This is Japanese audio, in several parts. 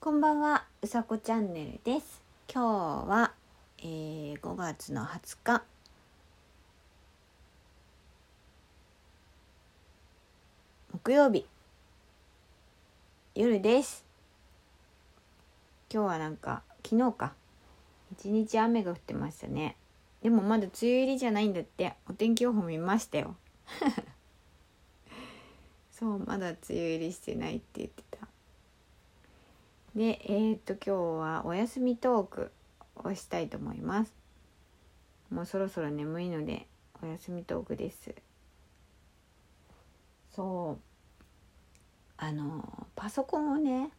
こんばんは、うさこチャンネルです。今日は、えー、5月の20日。木曜日。夜です。今日はなんか、昨日か。一日雨が降ってましたね。でもまだ梅雨入りじゃないんだって。お天気予報見ましたよ。そう、まだ梅雨入りしてないって言ってた。でえー、っと今日はお休みトークをしたいと思います。もうそろそろ眠いのでお休みトークです。そう。あのパソコンをね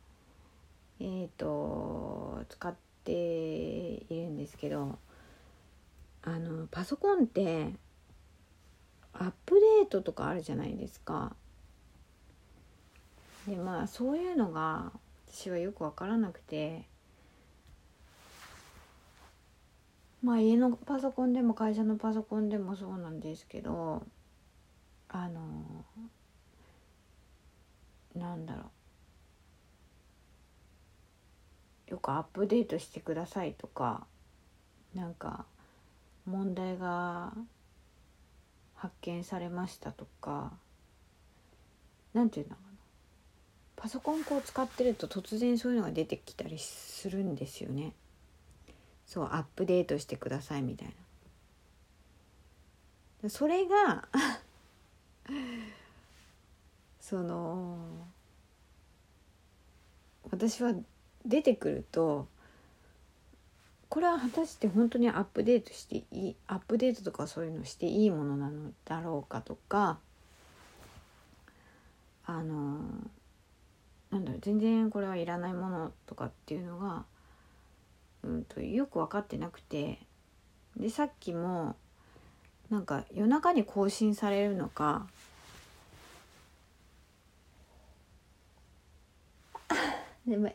えー、っと使っているんですけどあのパソコンってアップデートとかあるじゃないですか。でまあそういうのが私はよく分からなくて。まあ家のパソコンでも会社のパソコンでもそうなんですけどあのなんだろう。よくアップデートしてくださいとかなんか問題が発見されましたとかなんていうの？かなパソコンこう使ってると突然そういうのが出てきたりするんですよね。そうアップデートしてくださいみたいな。それが その私は出てくるとこれは果たして本当にアップデートしていいアップデートとかそういうのしていいものなのだろうかとかあのなんだろう全然これはいらないものとかっていうのが、うん、とよく分かってなくてでさっきもなんか夜中に更新されるのか 眠い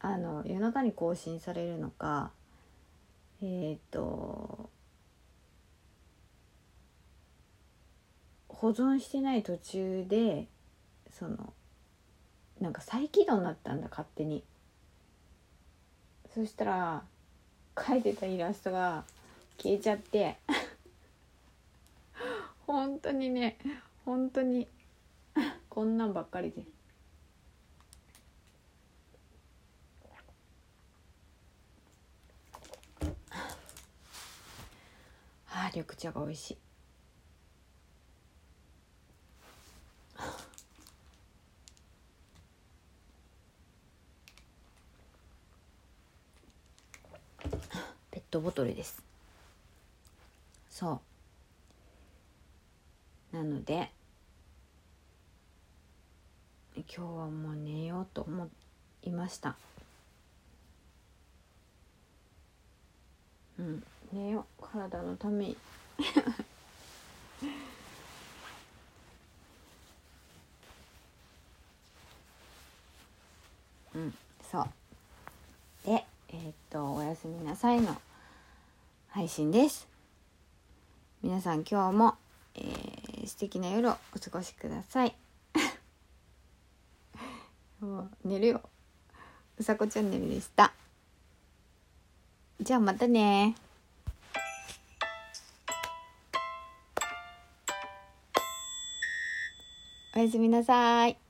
あの夜中に更新されるのかえっ、と保存してない途中でそのなんか再起動になったんだ勝手に。そしたら描いてたイラストが消えちゃって。本当にね本当にこんなんばっかりで。ああ緑茶が美味しい。トボトルです。そう。なので今日はもう寝ようと思いました。うん。寝よう。体のために。うん。そう。でえ、っと「おやすみなさい」の。配信です。皆さん今日も、えー、素敵な夜をお過ごしください。もう寝るよ。うさこチャンネルでした。じゃあまたね。おやすみなさい。